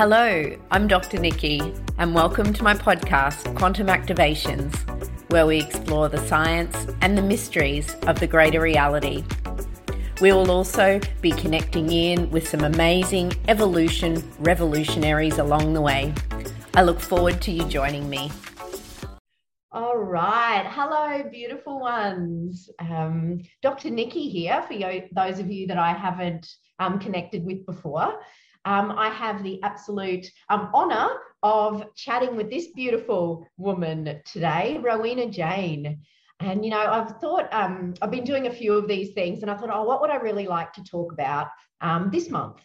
Hello, I'm Dr. Niikee, and welcome to my podcast, Quantum Activations, where we explore the science and the mysteries of the greater reality. We will also be connecting in with some amazing evolution revolutionaries along the way. I look forward to you joining me. All right. Hello, beautiful ones. Um, Dr. Niikee here for you, those of you that I haven't um, connected with before um, I have the absolute um, honor of chatting with this beautiful woman today, Rowena Jayne. And, you know, I've thought, um, I've been doing a few of these things and I thought, oh, what would I really like to talk about um, this month?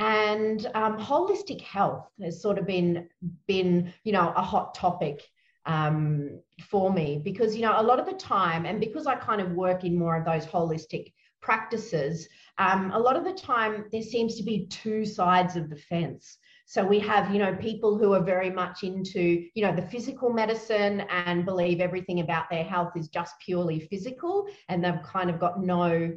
And um, holistic health has sort of been, been, you know, a hot topic um, for me because, you know, a lot of the time, and because I kind of work in more of those holistic practices, um, a lot of the time there seems to be two sides of the fence. So we have, you know, people who are very much into, you know, the physical medicine and believe everything about their health is just purely physical, and they've kind of got no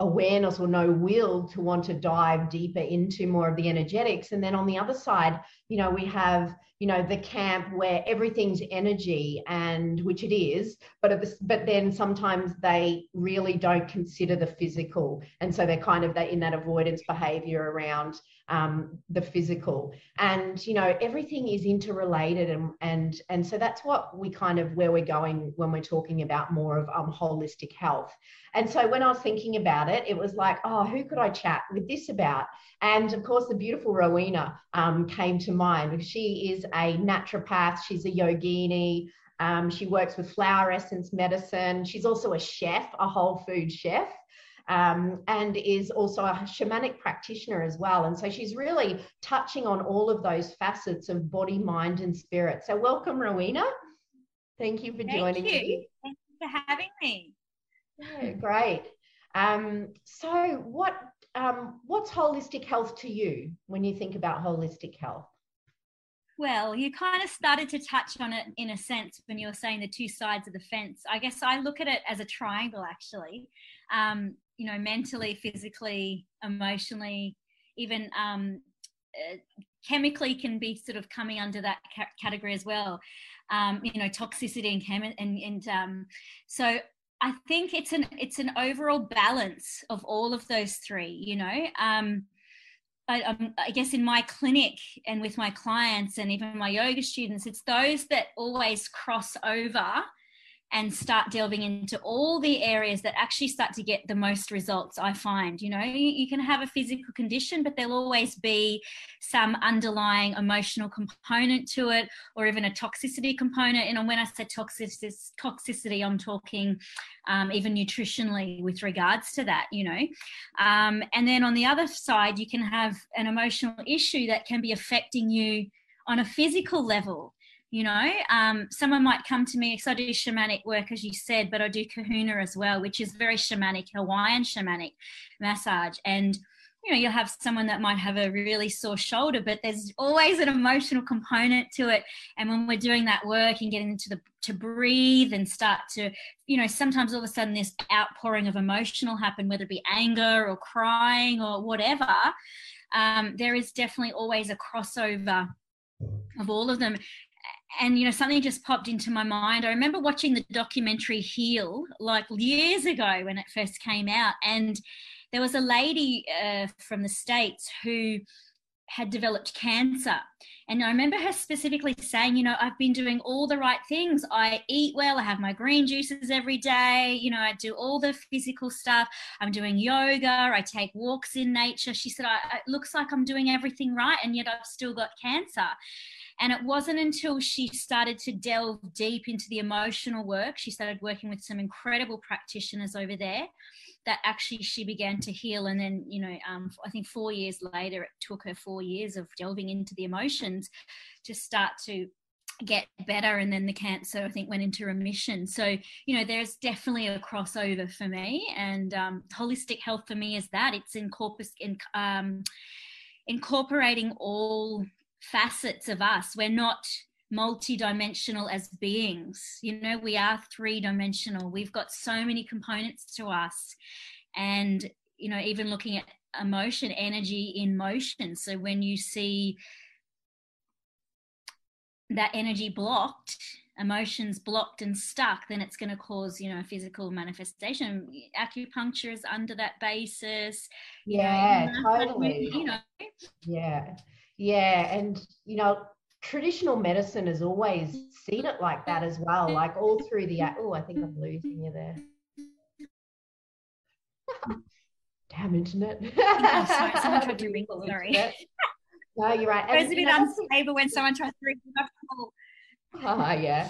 awareness or no will to want to dive deeper into more of the energetics. And then on the other side, you know, we have, you know, the camp where everything's energy and which it is, but the, but then sometimes they really don't consider the physical. And so they're kind of that in that avoidance behavior around um, the physical. And you know everything is interrelated and and and so that's what we kind of where we're going when we're talking about more of um, holistic health. And so when i was thinking about it it was like oh who could i chat with this about? And of course the beautiful rowena um, came to mind. She is a naturopath she's a yogini um, she works with flower essence medicine she's also a chef a whole food chef um, and is also a shamanic practitioner as well. And so she's really touching on all of those facets of body, mind, and spirit. So, welcome, Rowena. Thank you for Thank joining you. me. Thank you for having me. Yeah, great. Um, so, what um, what's holistic health to you when you think about holistic health? Well, you kind of started to touch on it in a sense when you were saying the two sides of the fence. I guess I look at it as a triangle, actually. Um, you know, mentally, physically, emotionally, even um, uh, chemically can be sort of coming under that ca- category as well. Um, you know, toxicity and chem and, and um, so I think it's an it's an overall balance of all of those three. You know, um, I, um, I, guess in my clinic and with my clients and even my yoga students, it's those that always cross over and start delving into all the areas that actually start to get the most results i find you know you, can have a physical condition but there'll always be some underlying emotional component to it or even a toxicity component. And when i say toxicity, toxicity i'm talking um, even nutritionally with regards to that you know. Um, and then on the other side you can have an emotional issue that can be affecting you on a physical level you know? Um, someone might come to me because i do shamanic work as you said but i do kahuna as well which is very shamanic hawaiian shamanic massage. And you know you'll have someone that might have a really sore shoulder but there's always an emotional component to it. And when we're doing that work and getting into the to breathe and start to you know sometimes all of a sudden this outpouring of emotional happen whether it be anger or crying or whatever um, there is definitely always a crossover of all of them and you know something just popped into my mind. I remember watching the documentary heal like years ago when it first came out and there was a lady uh, from the states who had developed cancer. And i remember her specifically saying you know i've been doing all the right things. I eat well. I have my green juices every day. You know i do all the physical stuff. I'm doing yoga. I take walks in nature. She said it looks like i'm doing everything right and yet i've still got cancer. And it wasn't until she started to delve deep into the emotional work, she started working with some incredible practitioners over there, that actually she began to heal. And then, you know, um, I think four years later, it took her four years of delving into the emotions to start to get better and then the cancer i think went into remission so you know there's definitely a crossover for me and um, holistic health for me is that it's in corpus in um, incorporating all facets of us. We're not multi-dimensional as beings. You know, we are three-dimensional. We've got so many components to us. And, you know, even looking at emotion, energy in motion. So when you see that energy blocked emotions blocked and stuck then it's going to cause you know a physical manifestation acupuncture is under that basis yeah you know, totally you know yeah yeah and you know traditional medicine has always seen it like that as well like all through the oh i think i'm losing you there. Damn internet. Oh, sorry, someone tried to ring sorry. No you're right. It's a bit unstable when someone tries to ring uh, yeah.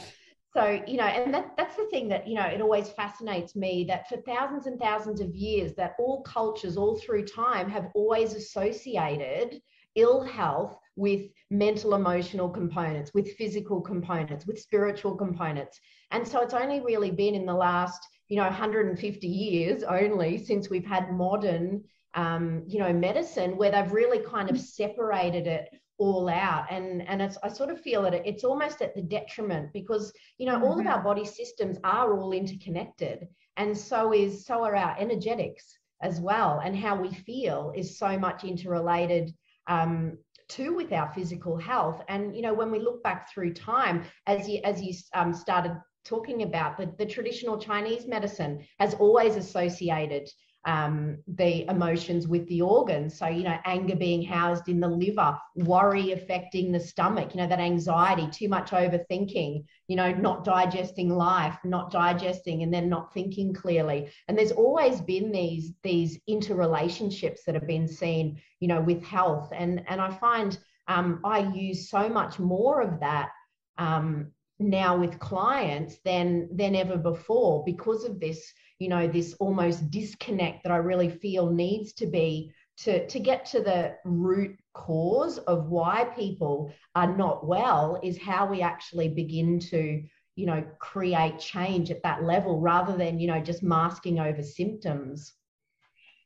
So, you know, and that, that's the thing that, you know, it always fascinates me that for thousands and thousands of years, that all cultures all through time have always associated ill health with mental emotional components, with physical components, with spiritual components. And so it's only really been in the last, you know, 150 years only since we've had modern, um, you know, medicine where they've really kind of separated it all out and and it's i sort of feel that it's almost at the detriment because you know mm-hmm. all of mm-hmm. our body systems are all interconnected and so is so are our energetics as well and how we feel is so much interrelated um, too with our physical health. And you know when we look back through time as you as you um, started talking about the, the traditional chinese medicine has always associated um, the emotions with the organs. So, you know, anger being housed in the liver, worry affecting the stomach, you know, that anxiety, too much overthinking, you know, not digesting life, not digesting and then not thinking clearly. And there's always been these, these interrelationships that have been seen, you know, with health. And, and I find um, I use so much more of that um, now with clients than than ever before because of this you know this almost disconnect that i really feel needs to be to to get to the root cause of why people are not well is how we actually begin to you know create change at that level rather than you know just masking over symptoms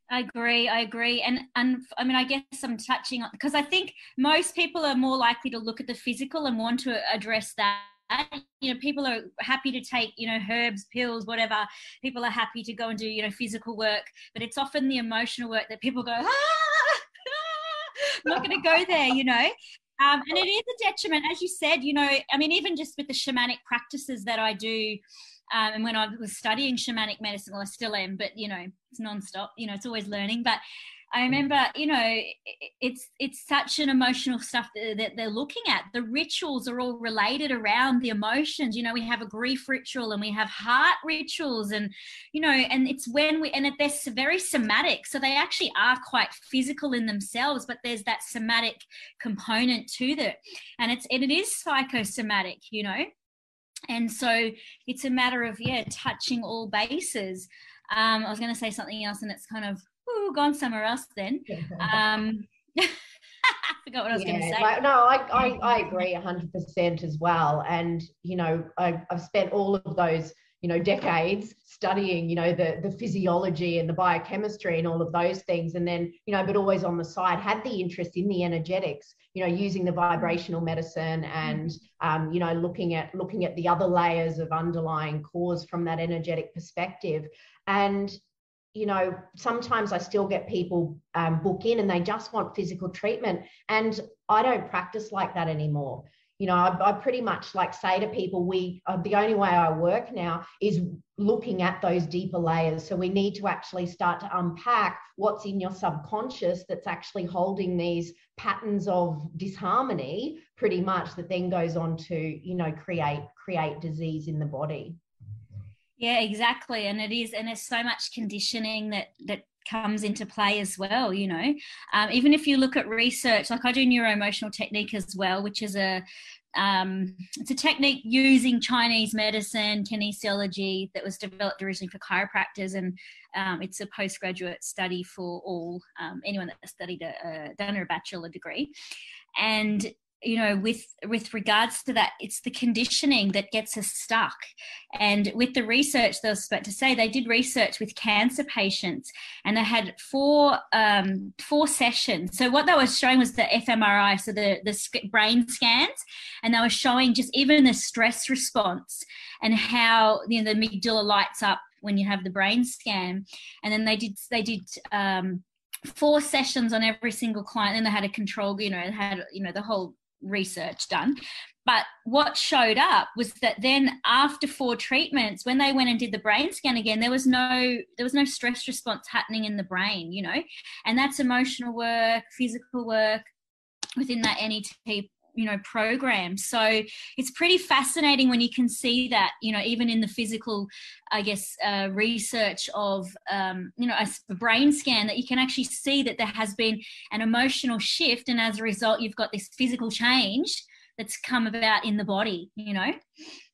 I agree. I agree. And and I mean, I guess I'm touching on because I think most people are more likely to look at the physical and want to address that you know people are happy to take you know herbs pills whatever people are happy to go and do you know physical work but it's often the emotional work that people go ah, ah I'm not going to go there you know um, and it is a detriment as you said you know i mean even just with the shamanic practices that i do um, and when I was studying shamanic medicine, well, I still am, but you know, it's nonstop. You know, it's always learning. But I remember, you know, it's it's such an emotional stuff that, they're looking at. The rituals are all related around the emotions. You know, we have a grief ritual and we have heart rituals, and you know, and it's when we and they're very somatic, so they actually are quite physical in themselves, but there's that somatic component to them, and it's and it is psychosomatic. You know, and so it's a matter of yeah, touching all bases. Um, I was going to say something else, and it's kind of ooh, gone somewhere else then. Um, I forgot what I was yeah, going to say. Like, no, I, I, I agree 100% as well. And, you know, I, I've spent all of those, you know, decades studying, you know, the, the physiology and the biochemistry and all of those things. And then, you know, but always on the side had the interest in the energetics, you know, using the vibrational medicine and, um, you know, looking at looking at the other layers of underlying cause from that energetic perspective. And you know, sometimes I still get people um, book in and they just want physical treatment. And I don't practice like that anymore. You know, I, I pretty much like say to people, we uh, the only way I work now is looking at those deeper layers. So we need to actually start to unpack what's in your subconscious that's actually holding these patterns of disharmony, pretty much that then goes on to, you know, create create disease in the body. Yeah, exactly. And it is, and there's so much conditioning that that comes into play as well you know um, even if you look at research like i do neuroemotional technique as well which is a um, it's a technique using chinese medicine kinesiology that was developed originally for chiropractors and um, it's a postgraduate study for all um, anyone that studied a, a done a bachelor degree and you know with with regards to that it's the conditioning that gets us stuck. And with the research they was about to say they did research with cancer patients and they had four um, four sessions. So what they were showing was the fMRI so the the brain scans and they were showing just even the stress response and how you know the amygdala lights up when you have the brain scan. And then they did they did um, four sessions on every single client. And they had a control you know had you know the whole research done. But what showed up was that then after four treatments, when they went and did the brain scan again, there was no there was no stress response happening in the brain, you know, and that's emotional work, physical work within that NET you know program. So it's pretty fascinating when you can see that you know even in the physical i guess uh, research of um, you know a brain scan that you can actually see that there has been an emotional shift and as a result you've got this physical change that's come about in the body you know?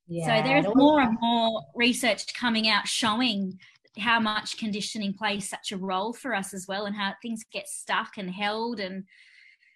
Yeah, so there's more and more research coming out showing how much conditioning plays such a role for us as well and how things get stuck and held and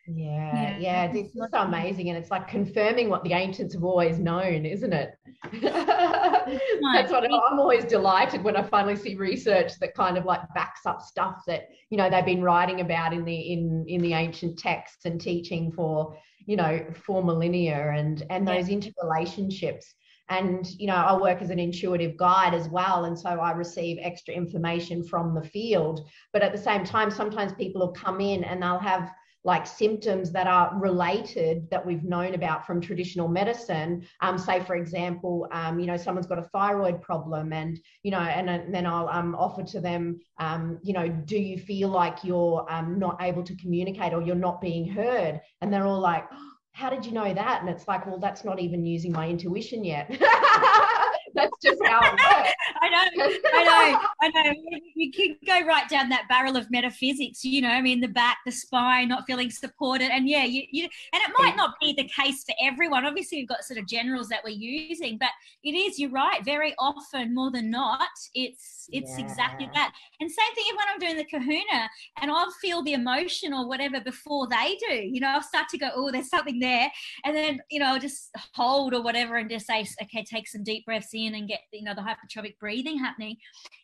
yeah, yeah, this is so amazing. And it's like confirming what the ancients have always known, isn't it? That's what I'm always delighted when I finally see research that kind of like backs up stuff that, you know, they've been writing about in the in in the ancient texts and teaching for, you know, for millennia and and those yeah. interrelationships. And, you know, I work as an intuitive guide as well. And so I receive extra information from the field. But at the same time, sometimes people will come in and they'll have like symptoms that are related that we've known about from traditional medicine. Um, say, for example, um, you know, someone's got a thyroid problem, and you know, and, and then I'll um, offer to them, um, you know, do you feel like you're um, not able to communicate or you're not being heard? And they're all like. Oh, how did you know that? And it's like, well, that's not even using my intuition yet. That's just how it works. I know, I know, I know. You can go right down that barrel of metaphysics. You know, I mean, the back, the spine, not feeling supported, and yeah, you, you and it might not be the case for everyone. Obviously, we've got sort of generals that we're using, but it is. You're right. Very often, more than not, it's it's yeah. exactly that. And same thing when I'm doing the Kahuna, and I'll feel the emotion or whatever before they do. You know, I'll start to go, oh, there's something there, and then you know, I'll just hold or whatever, and just say, okay, take some deep breaths in in and get you know the hypertrophic breathing happening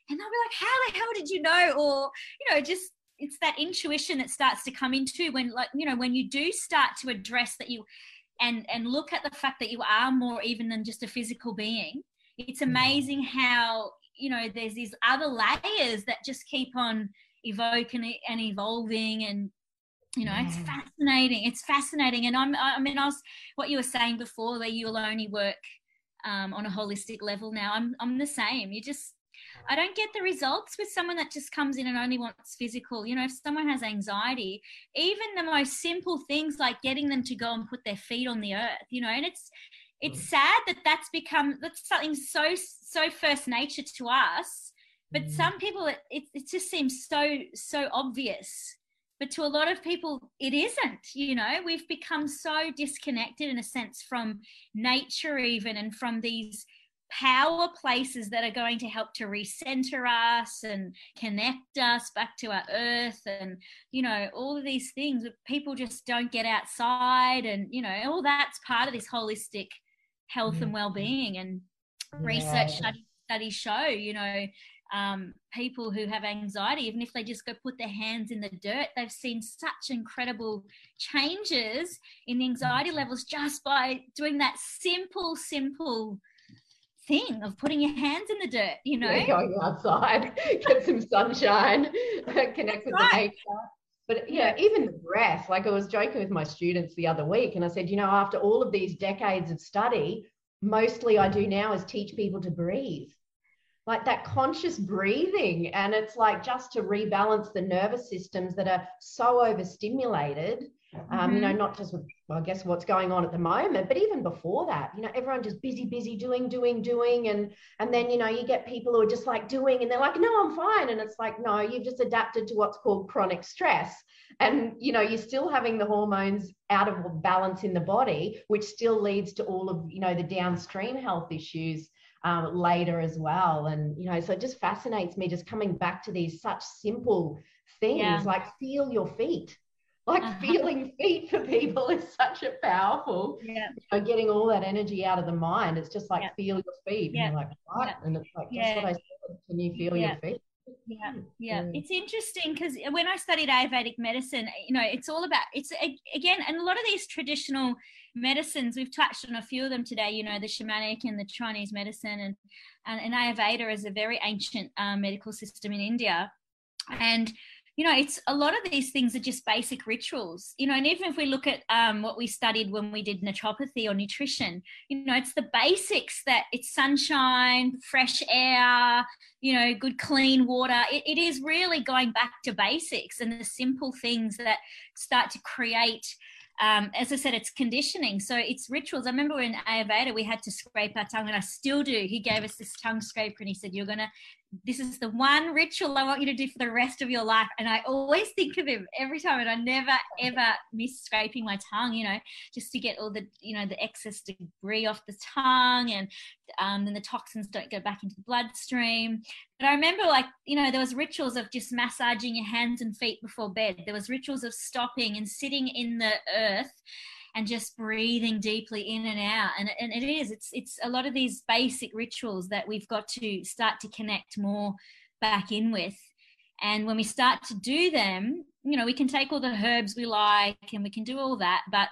and they'll be like how the hell did you know or you know just it's that intuition that starts to come into when like you know when you do start to address that you and and look at the fact that you are more even than just a physical being it's mm. amazing how you know there's these other layers that just keep on evoking and evolving and you know yeah. it's fascinating it's fascinating and i'm i mean i was what you were saying before where you'll only work um, on a holistic level now. I'm I'm the same. You just I don't get the results with someone that just comes in and only wants physical. You know, if someone has anxiety, even the most simple things like getting them to go and put their feet on the earth, you know, and it's it's mm. sad that that's become that's something so so first nature to us, but mm-hmm. some people it, it it just seems so so obvious but to a lot of people it isn't you know we've become so disconnected in a sense from nature even and from these power places that are going to help to recenter us and connect us back to our earth and you know all of these things people just don't get outside and you know all that's part of this holistic health and mm-hmm. well-being and yeah. research studies, studies show you know um, people who have anxiety, even if they just go put their hands in the dirt, they've seen such incredible changes in the anxiety mm. levels just by doing that simple, simple thing of putting your hands in the dirt, you know? Yeah, going outside, get some sunshine, connect with right. the nature. But yeah, even the breath, like I was joking with my students the other week, and I said, you know, after all of these decades of study, mostly I do now is teach people to breathe like that conscious breathing. And it's like just to rebalance the nervous systems that are so overstimulated. Mm-hmm. Um, you know, mm-hmm. not just with, well, I guess, what's going on at the moment, but even before that, you know, everyone just busy, busy, doing, doing, doing, and and then you know, you get people who are just like doing, and they're like, no, I'm fine, and it's like, no, you've just adapted to what's called chronic stress, and you know, you're still having the hormones out of balance in the body, which still leads to all of you know the downstream health issues um, later as well. And, you know, so it just fascinates me just coming back to these such simple things yeah. like feel your feet. Like uh-huh. feeling feet for people is such a powerful, yeah. you know, getting all that energy out of the mind. It's just like yeah. feel your feet. Yeah. And you're like, what? And it's like, that's what I said. Can you feel your feet? yeah yeah it's interesting because when i studied ayurvedic medicine you know it's all about it's again and a lot of these traditional medicines we've touched on a few of them today you know the shamanic and the chinese medicine and and, and ayurveda is a very ancient um, medical system in india and you know, it's a lot of these things are just basic rituals, you know, and even if we look at um, what we studied when we did naturopathy or nutrition, you know, it's the basics that it's sunshine, fresh air, you know, good clean water. It, it is really going back to basics and the simple things that start to create um, as I said, it's conditioning. So it's rituals. I remember in Ayurveda, we had to scrape our tongue, and I still do. He gave us this tongue scraper, and he said, "You're gonna this is the one ritual I want you to do for the rest of your life. And I always think of him every time, and I never ever miss scraping my tongue, you know, just to get all the, you know, the excess debris off the tongue and um, then the toxins don't go back into the bloodstream. But I remember, like, you know, there was rituals of just massaging your hands and feet before bed. There was rituals of stopping and sitting in the earth and just breathing deeply in and out. And, and it is it's it's a lot of these basic rituals that we've got to start to connect more back in with. And when we start to do them you know we can take all the herbs we like and we can do all that but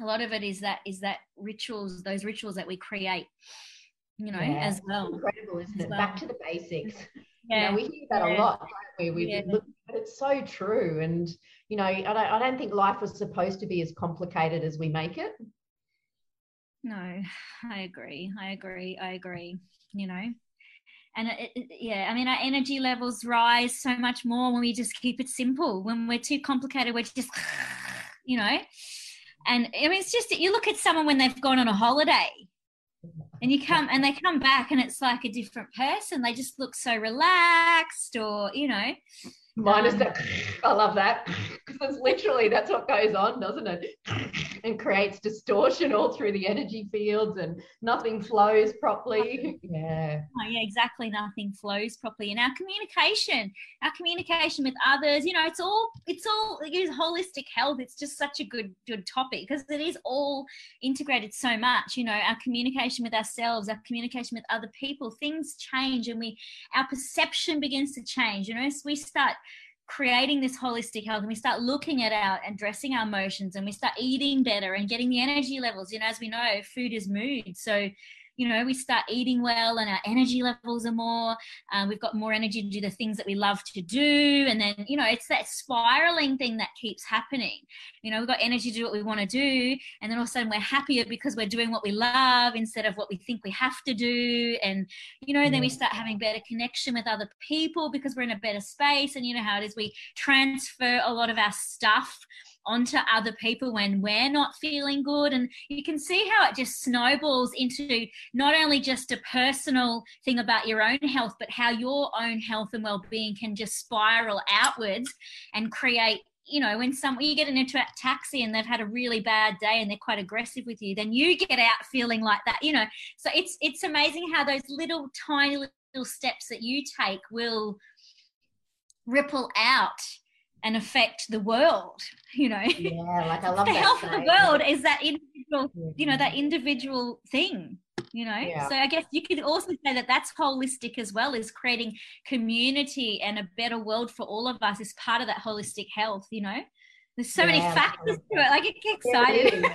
a lot of it is that is that rituals those rituals that we create you know yeah, as well. Incredible isn't it? Well. back to the basics yeah. you know we hear that yeah. a lot don't we? we yeah. look, but it's so true and you know, I don't, I don't think life was supposed to be as complicated as we make it. No, I agree. I agree. I agree. You know, and it, it, yeah, I mean, our energy levels rise so much more when we just keep it simple. When we're too complicated, we're just, you know, and I mean, it's just that you look at someone when they've gone on a holiday and you come and they come back and it's like a different person. They just look so relaxed or you know minus that i love that because that's literally that's what goes on doesn't it? And creates distortion all through the energy fields and nothing flows properly. Yeah. Oh, yeah exactly nothing flows properly. And our communication our communication with others you know it's all it's all it is holistic health. It's just such a good good topic because it is all integrated so much you know our communication with ourselves our communication with other people things change and we our perception begins to change. You know so we start creating this holistic health and we start looking at our and dressing our emotions and we start eating better and getting the energy levels. You know as we know food is mood. So you know we start eating well and our energy levels are more um, we've got more energy to do the things that we love to do. And then you know it's that spiraling thing that keeps happening. You know we've got energy to do what we want to do and then all of a sudden we're happier because we're doing what we love instead of what we think we have to do. And you know then we start having better connection with other people because we're in a better space and you know how it is we transfer a lot of our stuff onto other people when we're not feeling good. And you can see how it just snowballs into not only just a personal thing about your own health, but how your own health and well being can just spiral outwards and create you know, when some you get into a taxi and they've had a really bad day and they're quite aggressive with you, then you get out feeling like that, you know. So it's it's amazing how those little tiny little steps that you take will ripple out and affect the world you know? Yeah like i love the health of the world is that individual you know that individual thing you know? Yeah. so i guess you could also say that that's holistic as well is creating community and a better world for all of us is part of that holistic health you know? There's so yeah, many factors to it. like it gets excited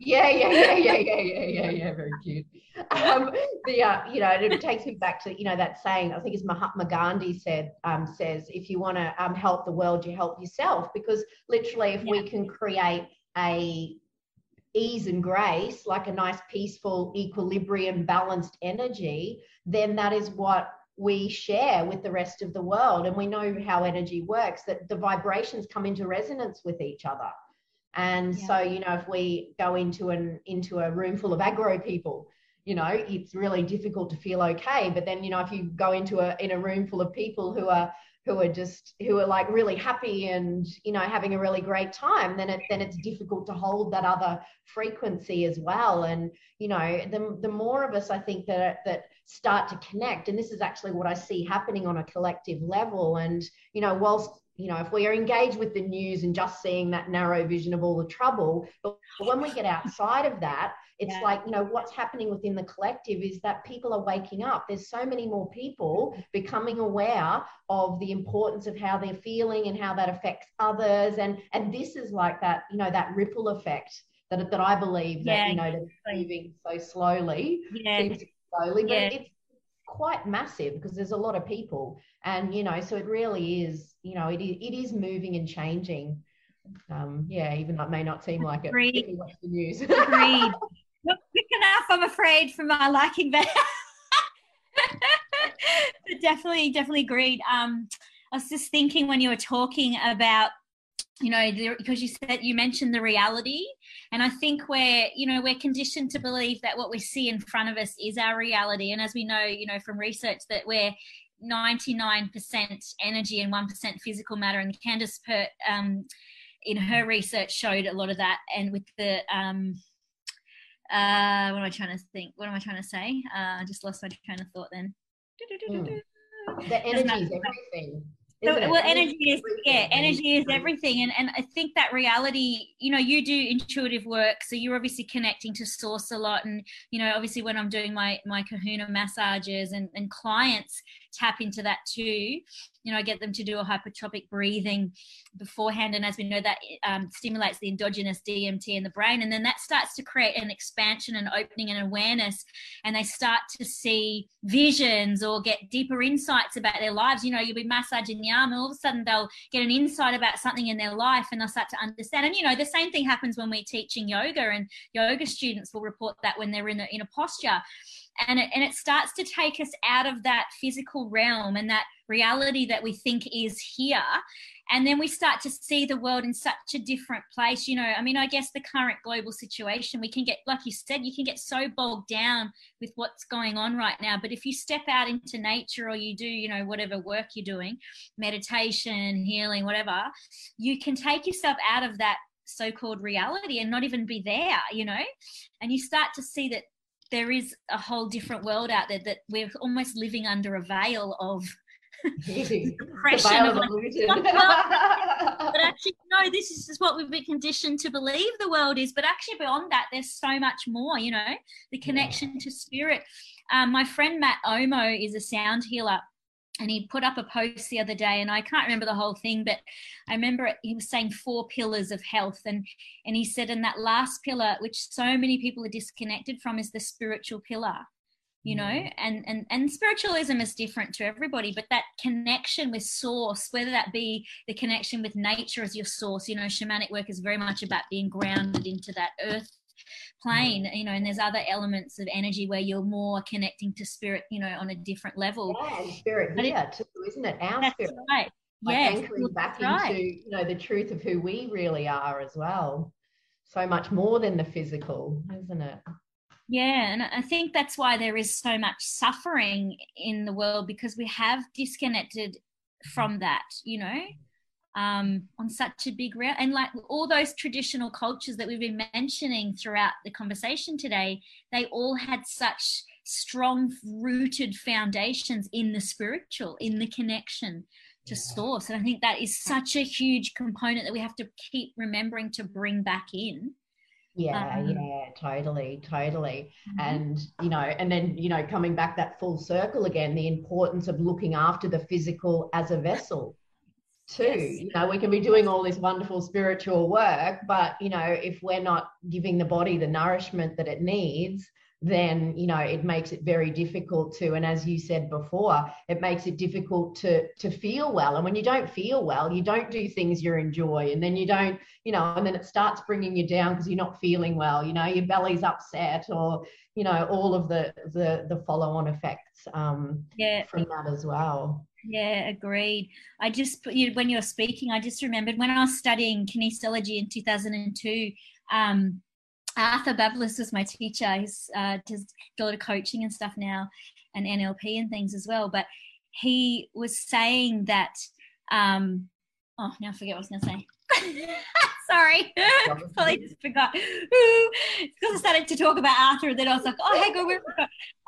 yeah, yeah, yeah, yeah, yeah, yeah, yeah, yeah. Very cute. Um, the uh, you know, it takes me back to you know that saying. I think it's Mahatma Gandhi said um, says if you want to um, help the world, you help yourself. Because literally, if yeah. we can create a ease and grace, like a nice, peaceful, equilibrium, balanced energy, then that is what we share with the rest of the world. And we know how energy works, that the vibrations come into resonance with each other. And yeah. so, you know, if we go into an into a room full of aggro people, you know, it's really difficult to feel okay. But then, you know, if you go into a in a room full of people who are who are just who are like really happy and you know having a really great time then it then it's difficult to hold that other frequency as well and you know the, the more of us i think that that start to connect and this is actually what i see happening on a collective level and you know whilst you know, if we are engaged with the news and just seeing that narrow vision of all the trouble, but when we get outside of that, it's yeah. like, you know, what's happening within the collective is that people are waking up. There's so many more people becoming aware of the importance of how they're feeling and how that affects others. And and this is like that, you know, that ripple effect that, that I believe that, yeah, you know, that's moving so slowly. Yeah. Slowly, but yeah. it's quite massive because there's a lot of people and you know so it really is you know it is, it is moving and changing um yeah even though it may not seem like it Agreed. watch the news Agreed. Not quick enough, I'm afraid, for my liking, but definitely, definitely agreed. Um, I was just thinking when you were talking about you know because you said you mentioned the reality and i think we're you know we're conditioned to believe that what we see in front of us is our reality. And as we know you know from research that we're 99% energy and 1% physical matter and candace pert um, in her research showed a lot of that and with the um, uh, what am i trying to think what am i trying to say? Uh, i just lost my train of thought then. Mm. the energy is everything so, well, energy is yeah, energy is everything, and and I think that reality, you know, you do intuitive work, so you're obviously connecting to source a lot, and you know, obviously when I'm doing my my Kahuna massages and and clients tap into that too. You know, I get them to do a hypertropic breathing beforehand, and as we know, that um, stimulates the endogenous DMT in the brain, and then that starts to create an expansion and opening and awareness, and they start to see visions or get deeper insights about their lives. You know, you'll be massaging the arm, and all of a sudden they'll get an insight about something in their life, and they'll start to understand. And you know, the same thing happens when we're teaching yoga, and yoga students will report that when they're in a, in a posture and it, and it starts to take us out of that physical realm and that reality that we think is here. And then we start to see the world in such a different place you know. I mean i guess the current global situation we can get like you said you can get so bogged down with what's going on right now. But if you step out into nature or you do you know whatever work you're doing meditation healing whatever you can take yourself out of that so-called reality and not even be there you know. And you start to see that there is a whole different world out there that we're almost living under a veil of depression. Of like, but actually, no, this is just what we've been conditioned to believe the world is. But actually, beyond that, there's so much more. You know, the connection yeah. to spirit. Um, my friend Matt Omo is a sound healer and he put up a post the other day and i can't remember the whole thing but i remember he was saying four pillars of health and and he said in that last pillar which so many people are disconnected from is the spiritual pillar you know mm. and and and spiritualism is different to everybody but that connection with source whether that be the connection with nature as your source you know shamanic work is very much about being grounded into that earth plane mm. you know and there's other elements of energy where you're more connecting to spirit you know on a different level. Yeah and spirit here too isn't it? Our that's spirit. right. Like yes, anchoring back right. into you know the truth of who we really are as well. So much more than the physical isn't it? Yeah, and I think that's why there is so much suffering in the world because we have disconnected mm-hmm. from that, you know um, on such a big round. And like all those traditional cultures that we've been mentioning throughout the conversation today, they all had such strong rooted foundations in the spiritual, in the connection to yeah. source. And I think that is such a huge component that we have to keep remembering to bring back in. Yeah, um, yeah, totally, totally. Mm-hmm. And, you know, and then, you know, coming back that full circle again, the importance of looking after the physical as a vessel too. Yes. You know, we can be doing all this wonderful spiritual work, but you know, if we're not giving the body the nourishment that it needs, then you know it makes it very difficult to and as you said before it makes it difficult to to feel well and when you don't feel well you don't do things you enjoy and then you don't you know and then it starts bringing you down because you're not feeling well you know your belly's upset or you know all of the the the follow on effects um yeah. from that as well yeah, agreed. I just, you, when you're speaking, I just remembered when I was studying kinesiology in 2002, um, Arthur Babylis was my teacher. He's uh, does a lot of coaching and stuff now, and NLP and things as well. But he was saying that, um, oh, now I forget what I was going to say. Sorry, probably just forgot. Because I started to talk about Arthur, and then I was like, "Oh, hey, go where?"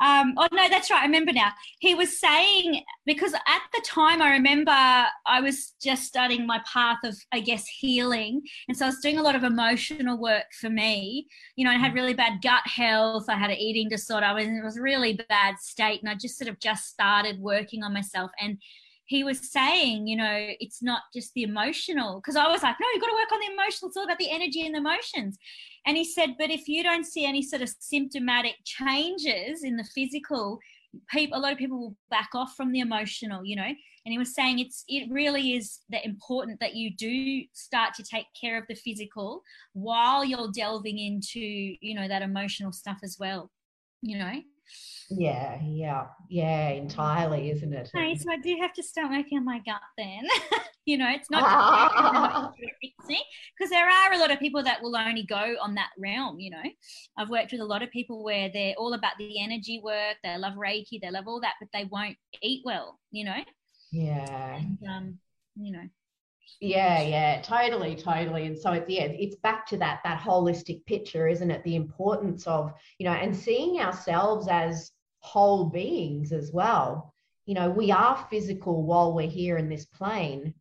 Um, oh no, that's right. I remember now. He was saying because at the time I remember I was just starting my path of, I guess, healing, and so I was doing a lot of emotional work for me. You know, I had really bad gut health. I had an eating disorder. I was in a really bad state, and I just sort of just started working on myself and he was saying, you know, it's not just the emotional, because I was like, no, you've got to work on the emotional. It's all about the energy and the emotions. And he said, but if you don't see any sort of symptomatic changes in the physical, people a lot of people will back off from the emotional you know and he was saying it's it really is that important that you do start to take care of the physical while you're delving into you know that emotional stuff as well you know yeah yeah yeah entirely isn't it? Okay so i do have to start working on my gut then. You know it's not because there are a lot of people that will only go on that realm you know. I've worked with a lot of people where they're all about the energy work they love reiki they love all that but they won't eat well you know? Yeah. And, um you know yeah yeah totally totally. And so it's yeah it's back to that that holistic picture isn't it? The importance of you know and seeing ourselves as whole beings as well. You know we are physical while we're here in this plane.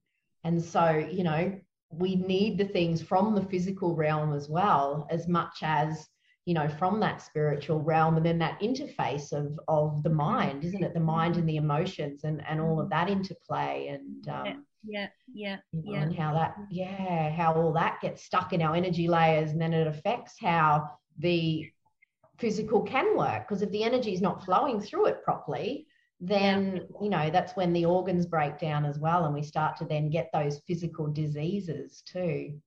And so you know we need the things from the physical realm as well as much as you know from that spiritual realm and then that interface of of the mind isn't it? The mind and the emotions and and all of that interplay and um, yeah yeah you know, yeah. and how that yeah how all that gets stuck in our energy layers and then it affects how the physical can work. Because if the energy is not flowing through it properly then yeah. you know that's when the organs break down as well and we start to then get those physical diseases too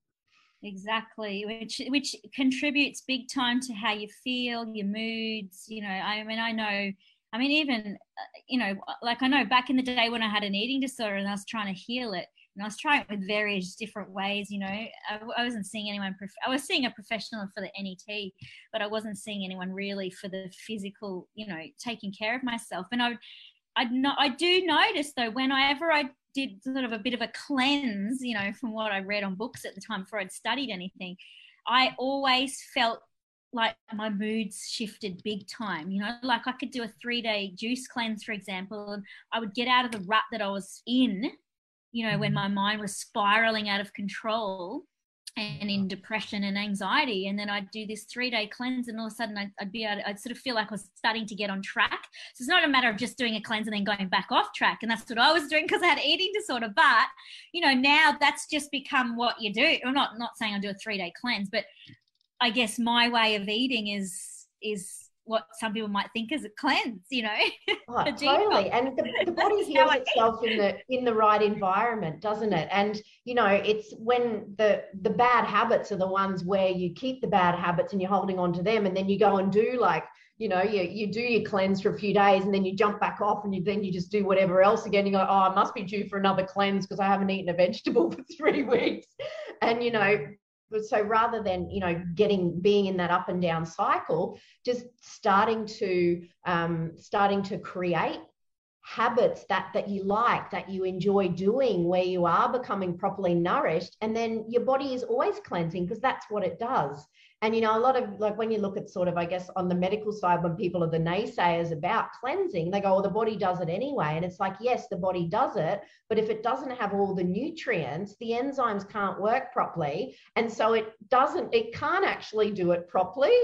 exactly which which contributes big time to how you feel your moods you know i mean i know I mean, even, uh, you know, like I know back in the day when I had an eating disorder and I was trying to heal it, and I was trying it with various different ways, you know, I, I wasn't seeing anyone, prof- I was seeing a professional for the NET, but I wasn't seeing anyone really for the physical, you know, taking care of myself. And I, I, not, I do notice though, whenever I did sort of a bit of a cleanse, you know, from what I read on books at the time before I'd studied anything, I always felt like my moods shifted big time. You know, like I could do a three day juice cleanse, for example, and I would get out of the rut that I was in, you know, when mm-hmm. my mind was spiraling out of control and in depression and anxiety. And then I'd do this three day cleanse, and all of a sudden I'd, I'd be to, I'd sort of feel like I was starting to get on track. So it's not a matter of just doing a cleanse and then going back off track. And that's what I was doing because I had eating disorder. But, you know, now that's just become what you do. I'm not, not saying I do a three day cleanse, but I guess my way of eating is is what some people might think is a cleanse, you know. Oh, totally. And the, the body heals itself in the in the right environment, doesn't it? And you know, it's when the the bad habits are the ones where you keep the bad habits and you're holding on to them, and then you go and do like you know, you, you do your cleanse for a few days and then you jump back off and you then you just do whatever else again. You go, oh, I must be due for another cleanse because I haven't eaten a vegetable for three weeks. And you know, so rather than you know getting being in that up and down cycle just starting to um, starting to create habits that that you like that you enjoy doing where you are becoming properly nourished and then your body is always cleansing because that's what it does and you know, a lot of like when you look at sort of, I guess, on the medical side, when people are the naysayers about cleansing, they go, "Oh, the body does it anyway." And it's like, yes, the body does it, but if it doesn't have all the nutrients, the enzymes can't work properly, and so it doesn't, it can't actually do it properly.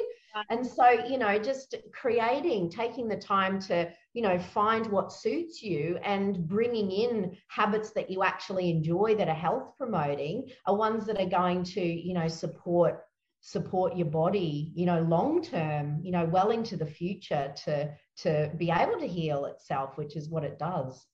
And so, you know, just creating, taking the time to, you know, find what suits you and bringing in habits that you actually enjoy that are health promoting are ones that are going to, you know, support support your body you know long term you know well into the future to to be able to heal itself which is what it does.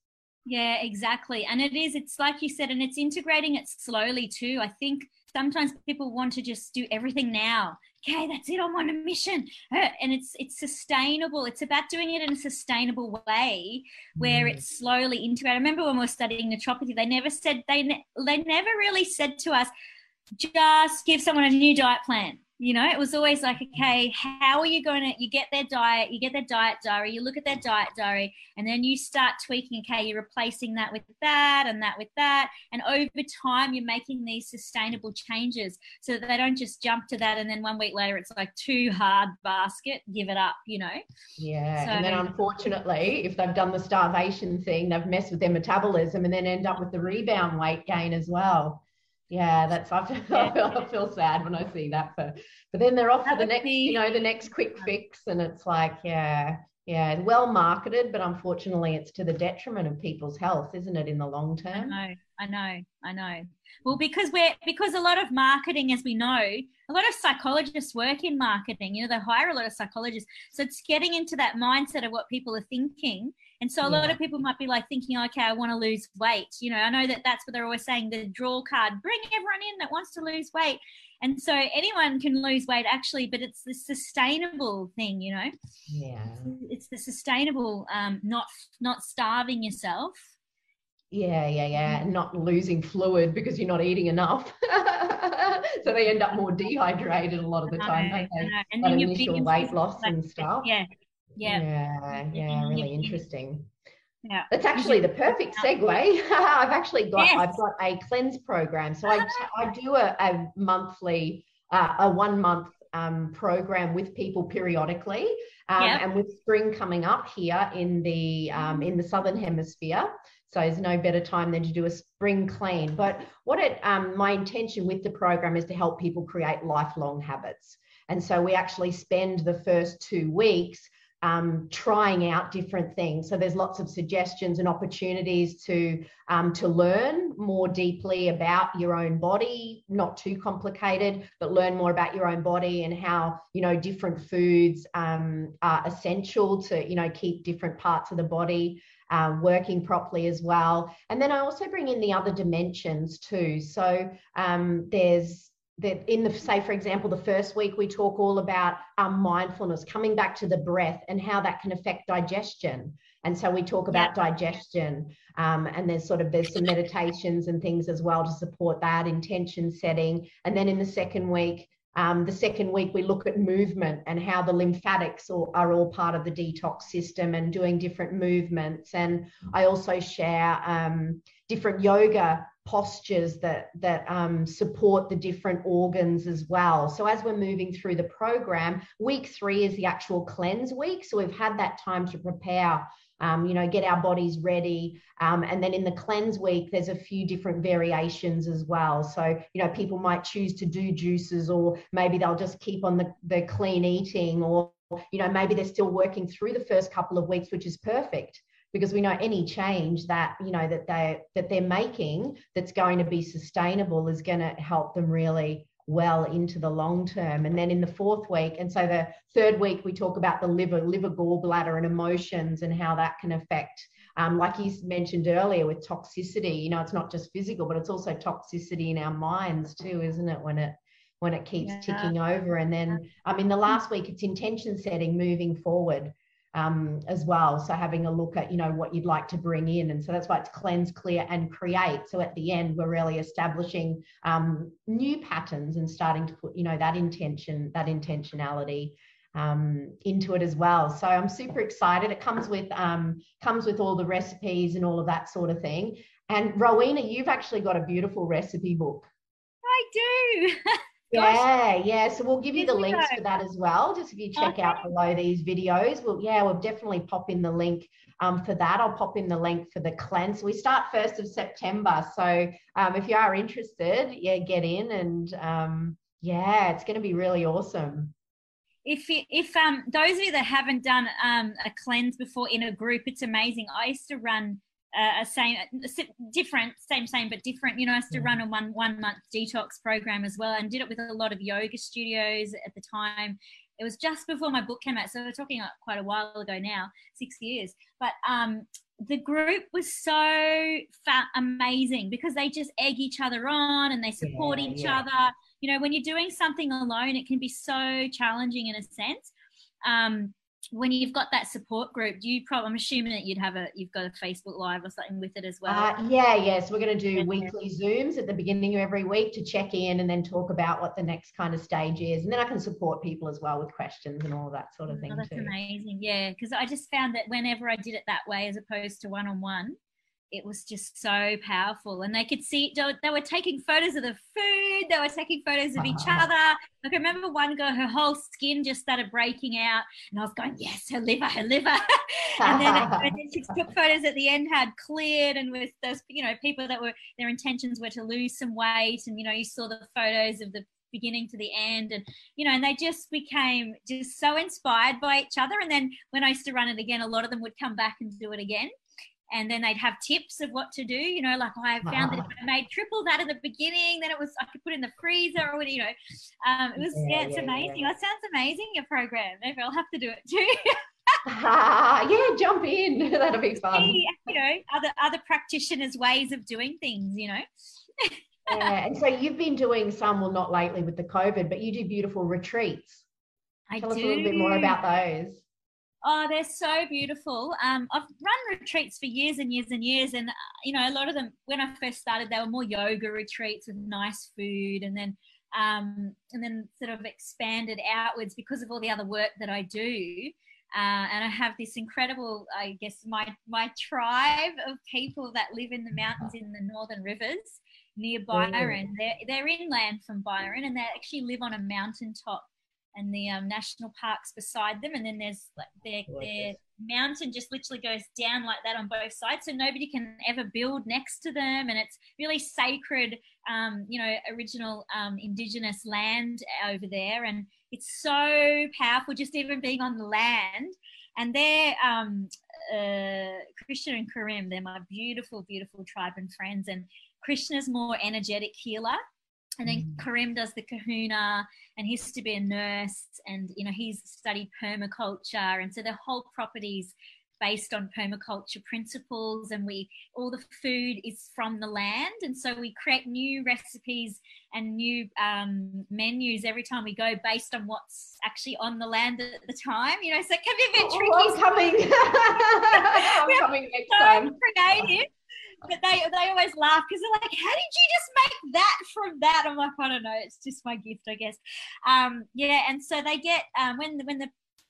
Yeah exactly. And it is it's like you said and it's integrating it slowly too. I think sometimes people want to just do everything now okay that's it i'm on a mission. Uh, and it's it's sustainable. It's about doing it in a sustainable way where mm. it's slowly integrated i remember when we were studying naturopathy they never said they ne- they never really said to us just give someone a new diet plan you know it was always like okay how are you going to you get their diet you get their diet diary you look at their diet diary and then you start tweaking okay you're replacing that with that and that with that and over time you're making these sustainable changes so that they don't just jump to that and then one week later it's like too hard basket give it up you know? Yeah so, and then unfortunately if they've done the starvation thing they've messed with their metabolism and then end up with the rebound weight gain as well yeah, that's I feel, yeah. I, feel, sad when I see that. For, but then they're off for the next, you know, the next quick fix, and it's like, yeah, yeah, well marketed, but unfortunately, it's to the detriment of people's health, isn't it, in the long term? I know, I know, I know. Well, because we're because a lot of marketing, as we know, a lot of psychologists work in marketing. You know, they hire a lot of psychologists, so it's getting into that mindset of what people are thinking. And so a yeah. lot of people might be like thinking, okay, I want to lose weight. You know, I know that that's what they're always saying. The draw card, bring everyone in that wants to lose weight. And so anyone can lose weight actually, but it's the sustainable thing, you know. Yeah. It's the sustainable, um, not not starving yourself. Yeah, yeah, yeah. And not losing fluid because you're not eating enough. so they end up more dehydrated a lot of the time? And then initial weight loss like, and stuff. Yeah. Yeah. Yeah, yeah, really interesting. Yeah. It's actually the perfect segue. I've actually got yes. I've got a cleanse program. So I, ah. I do a, a monthly uh, a one month um, program with people periodically. Um, yep. And with spring coming up here in the um, in the southern hemisphere, so there's no better time than to do a spring clean. But what it um, my intention with the program is to help people create lifelong habits. And so we actually spend the first two weeks um, trying out different things. So there's lots of suggestions and opportunities to um, to learn more deeply about your own body, not too complicated, but learn more about your own body and how you know different foods um, are essential to you know keep different parts of the body. Uh, working properly as well. And then I also bring in the other dimensions too. So um, there's that in the say for example the first week we talk all about um, mindfulness coming back to the breath and how that can affect digestion. And so we talk about yeah. digestion um, and there's sort of there's some meditations and things as well to support that intention setting. And then in the second week um, the second week we look at movement and how the lymphatics all, are all part of the detox system and doing different movements. And i also share um, different yoga postures that that um, support the different organs as well. So as we're moving through the program, week three is the actual cleanse week. So we've had that time to prepare. Um, you know, get our bodies ready. Um, and then in the cleanse week, there's a few different variations as well. So, you know, people might choose to do juices, or maybe they'll just keep on the, the clean eating, or, you know, maybe they're still working through the first couple of weeks, which is perfect because we know any change that you know that they that they're making that's going to be sustainable is going to help them really well into the long term. And then in the fourth week and so the third week we talk about the liver liver gallbladder and emotions and how that can affect um, like you mentioned earlier with toxicity you know it's not just physical but it's also toxicity in our minds too isn't it when it when it keeps yeah. ticking over. And then i mean the last week it's intention setting moving forward um, as well. So having a look at, you know, what you'd like to bring in. And so that's why it's cleanse, clear, and create. So at the end, we're really establishing um, new patterns and starting to put, you know, that intention, that intentionality um, into it as well. So I'm super excited. It comes with um, comes with all the recipes and all of that sort of thing. And Rowena, you've actually got a beautiful recipe book. I do. Yeah, yeah. So we'll give you the links for that as well. Just if you check okay. out below these videos, we'll yeah, we'll definitely pop in the link um, for that. I'll pop in the link for the cleanse. We start first of September, so um, if you are interested, yeah, get in and um, yeah, it's going to be really awesome. If you, if um those of you that haven't done um a cleanse before in a group, it's amazing. I used to run a same different same same but different. You know i used to run a one one month detox program as well and did it with a lot of yoga studios at the time. It was just before my book came out so we're talking quite a while ago now six years. But um the group was so amazing because they just egg each other on and they support yeah, each yeah. other. You know when you're doing something alone it can be so challenging in a sense. Um when you've got that support group, do you probably, I'm assuming that you'd have a, you've got a Facebook Live or something with it as well. Uh, yeah, yes. We're going to do yeah. weekly Zooms at the beginning of every week to check in and then talk about what the next kind of stage is. And then I can support people as well with questions and all that sort of thing. Oh, that's too. amazing. Yeah. Because I just found that whenever I did it that way, as opposed to one on one, it was just so powerful. And they could see they were taking photos of the food they were taking photos of each uh-huh. other. Like i remember one girl her whole skin just started breaking out and i was going yes her liver her liver. And, then, and then she took photos at the end had cleared and with those you know people that were their intentions were to lose some weight and you know you saw the photos of the beginning to the end and you know and they just became just so inspired by each other. And then when i used to run it again a lot of them would come back and do it again and then they'd have tips of what to do. You know, like I found that if I made triple that at the beginning, then it was I could put in the freezer or you know, um, it was yeah, yeah it's yeah, amazing. Yeah. That sounds amazing. Your program, maybe I'll have to do it too. uh, yeah, jump in. That'll be fun. You know, other other practitioners' ways of doing things. You know. yeah, and so you've been doing some, well, not lately with the COVID, but you do beautiful retreats. I Tell do. us a little bit more about those. Oh, they're so beautiful. Um, I've run retreats for years and years and years, and uh, you know, a lot of them when I first started, they were more yoga retreats with nice food, and then um, and then sort of expanded outwards because of all the other work that I do. Uh, and I have this incredible, I guess, my my tribe of people that live in the mountains in the northern rivers near Byron. They're they're inland from Byron, and they actually live on a mountaintop and the um, national parks beside them, and then there's like their their mountain just literally goes down like that on both sides, so nobody can ever build next to them, and it's really sacred, um, you know, original um, indigenous land over there, and it's so powerful just even being on the land. And they're um, uh, Krishna and Karim. They're my beautiful, beautiful tribe and friends. And Krishna's more energetic healer and then mm. Karim does the kahuna and he used to be a nurse and you know he's studied permaculture. And so the whole properties based on permaculture principles and we all the food is from the land. And so we create new recipes and new um, menus every time we go based on what's actually on the land at the time you know. So it can be a bit tricky. Oh, i'm coming. I'm coming next time. creative but they they always laugh because they're like, "How did you just make that from that?" I'm like, "I don't know. It's just my gift, I guess." Um, yeah, and so they get um, when the, when the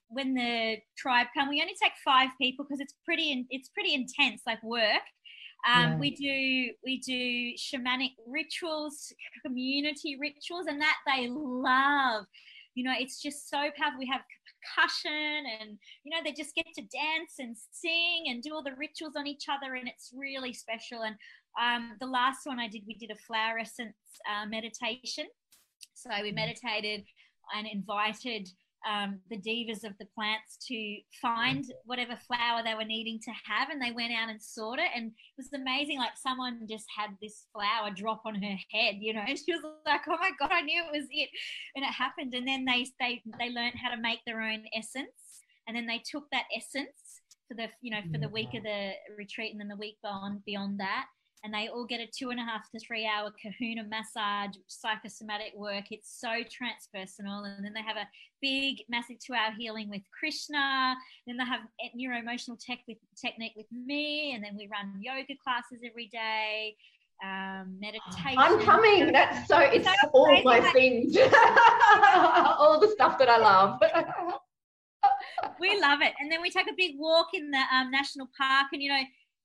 when the tribe come, we only take five people because it's pretty it's pretty intense, like work. Um, yeah. We do we do shamanic rituals, community rituals, and that they love. You know, it's just so powerful. We have percussion and you know they just get to dance and sing and do all the rituals on each other and it's really special and um, the last one i did we did a flower essence uh, meditation so we mm. meditated and invited um, the divas of the plants to find whatever flower they were needing to have and they went out and sought it. And it was amazing like someone just had this flower drop on her head you know? And she was like oh my god i knew it was it. And it happened. And then they they they learned how to make their own essence. And then they took that essence for the you know for the week of the retreat and then the week beyond beyond that and they all get a two and a half to three hour kahuna massage, psychosomatic work. It's so transpersonal. And then they have a big, massive two hour healing with Krishna. Then they have neuro emotional tech with, technique with me. And then we run yoga classes every day. Um, meditation. I'm coming. That's so, it's so all my things. all the stuff that I love. we love it. And then we take a big walk in the um, national park and, you know,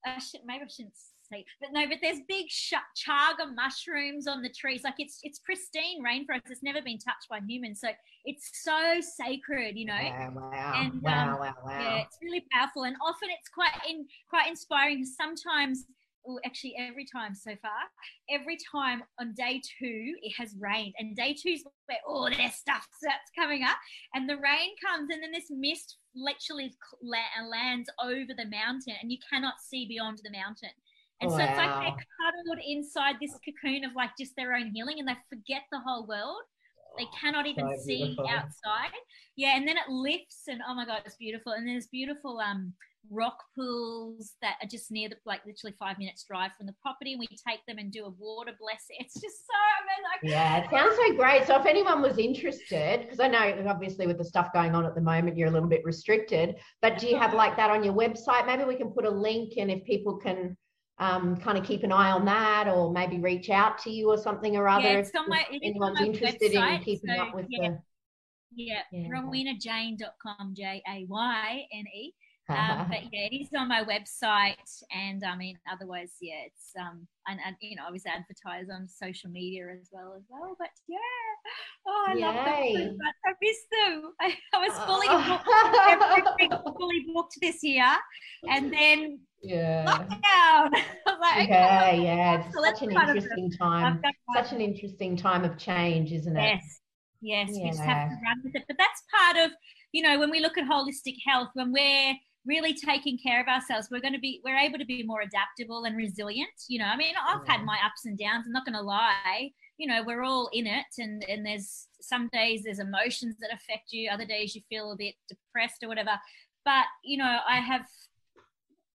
uh, maybe I shouldn't but no, but there's big chaga mushrooms on the trees. Like it's it's pristine rainforest. It's never been touched by humans, so it's so sacred, you know. Wow, wow, and, wow, um, wow, wow. Yeah, it's really powerful, and often it's quite in quite inspiring. Sometimes well, actually every time so far, every time on day two it has rained, and day two's where all their stuff starts coming up, and the rain comes, and then this mist literally lands over the mountain, and you cannot see beyond the mountain. And wow. so it's like they're cuddled inside this cocoon of like just their own healing and they forget the whole world. They cannot even so see outside. Yeah, and then it lifts and oh my god, it's beautiful. And there's beautiful um rock pools that are just near the like literally five minutes drive from the property and we take them and do a water blessing it's just so amazing yeah it sounds so great so if anyone was interested because i know obviously with the stuff going on at the moment you're a little bit restricted but do you have like that on your website maybe we can put a link and if people can um, kind of keep an eye on that or maybe reach out to you or something or other yeah, if, my, if anyone's interested website, in keeping so, up with yeah. the yeah, yeah. rowenajayne.com j-a-y-n-e um, but yeah, it is on my website, and I mean, otherwise, yeah, it's um, and, and you know, I was advertised on social media as well as well. But yeah, oh, I Yay. love them so much. I miss them. I, I was fully booked, fully booked this year, and then yeah, lockdown. like, okay, yeah, it's such an interesting time. Such an interesting time of change, isn't it? Yes, yes, yeah. we just have to run with it. But that's part of you know when we look at holistic health when we're really taking care of ourselves. We're going to be we're able to be more adaptable and resilient you know? I mean i've had my ups and downs i'm not going to lie. You know we're all in it and and there's some days there's emotions that affect you other days you feel a bit depressed or whatever. But you know i have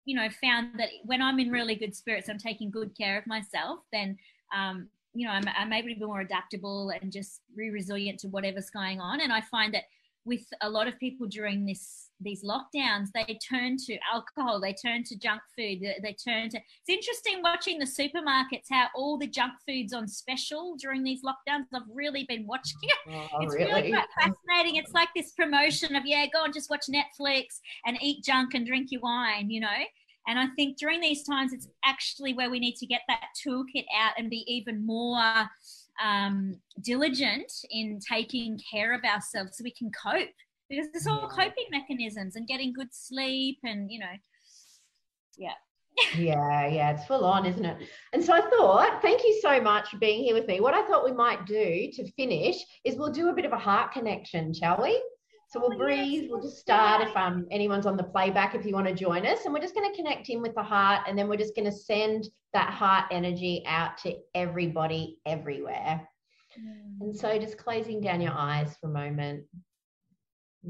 you know found that when i'm in really good spirits i'm taking good care of myself then um you know i'm, I'm able to be more adaptable and just be resilient to whatever's going on. And i find that with a lot of people during this these lockdowns they turn to alcohol they turn to junk food they, they, turn to it's interesting watching the supermarkets how all the junk foods on special during these lockdowns i've really been watching it. Oh, it's really? really quite fascinating. It's like this promotion of yeah go and just watch netflix and eat junk and drink your wine you know? And i think during these times it's actually where we need to get that toolkit out and be even more um, diligent in taking care of ourselves so we can cope because it's all coping mechanisms and getting good sleep and you know. Yeah. Yeah yeah it's full on isn't it? And so i thought thank you so much for being here with me. What i thought we might do to finish is we'll do a bit of a heart connection shall we? So we'll oh, breathe yes, we'll just start if um anyone's on the playback if you want to join us. And we're just going to connect in with the heart and then we're just going to send that heart energy out to everybody everywhere. Mm. and so just closing down your eyes for a moment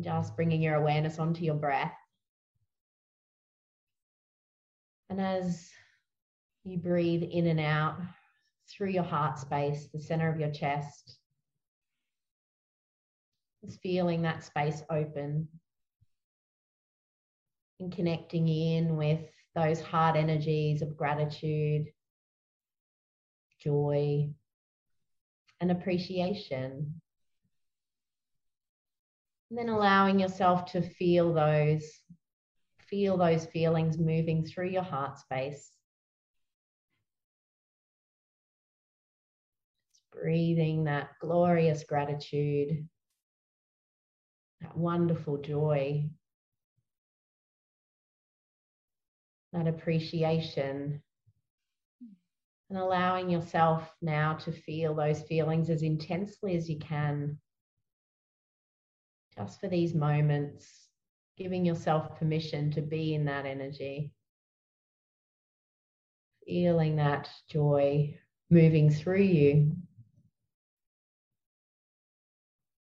just bringing your awareness onto your breath. And as you breathe in and out through your heart space, the center of your chest, just feeling that space open and connecting in with those heart energies of gratitude, joy, and appreciation. And then allowing yourself to feel those, feel those feelings moving through your heart space. Just breathing that glorious gratitude, that wonderful joy, that appreciation and allowing yourself now to feel those feelings as intensely as you can just for these moments, giving yourself permission to be in that energy. Feeling that joy moving through you.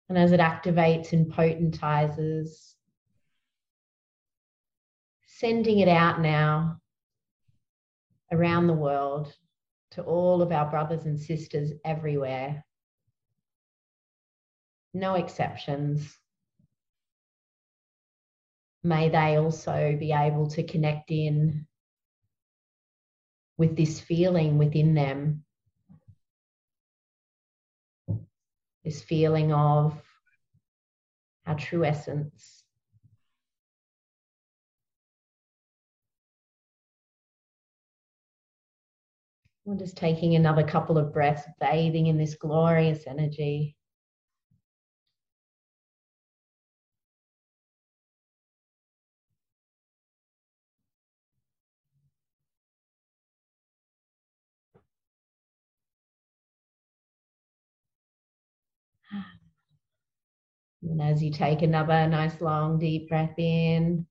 And as it activates and potentizes, sending it out now around the world to all of our brothers and sisters everywhere. No exceptions may they also be able to connect in with this feeling within them, this feeling of our true essence. We're just taking another couple of breaths, bathing in this glorious energy. And as you take another nice long deep breath in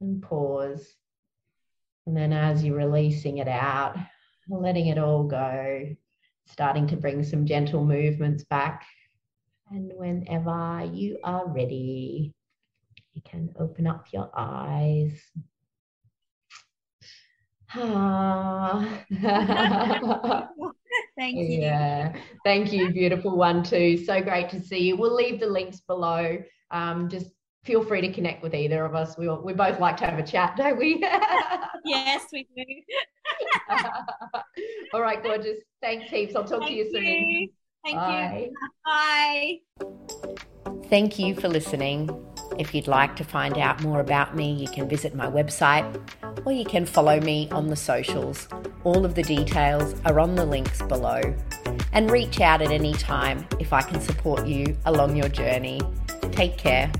and pause. And then as you're releasing it out, letting it all go, starting to bring some gentle movements back. And whenever you are ready, you can open up your eyes. Ah. Thank you. Yeah. Thank you, beautiful one, too. So great to see you. We'll leave the links below. Um, just feel free to connect with either of us. We, we both like to have a chat, don't we? yes, we do. All right, gorgeous. Thanks heaps. I'll talk Thank to you, you soon. Thank Bye. you. Bye. Thank you for listening. If you'd like to find out more about me, you can visit my website or you can follow me on the socials. All of the details are on the links below. And reach out at any time if I can support you along your journey. Take care.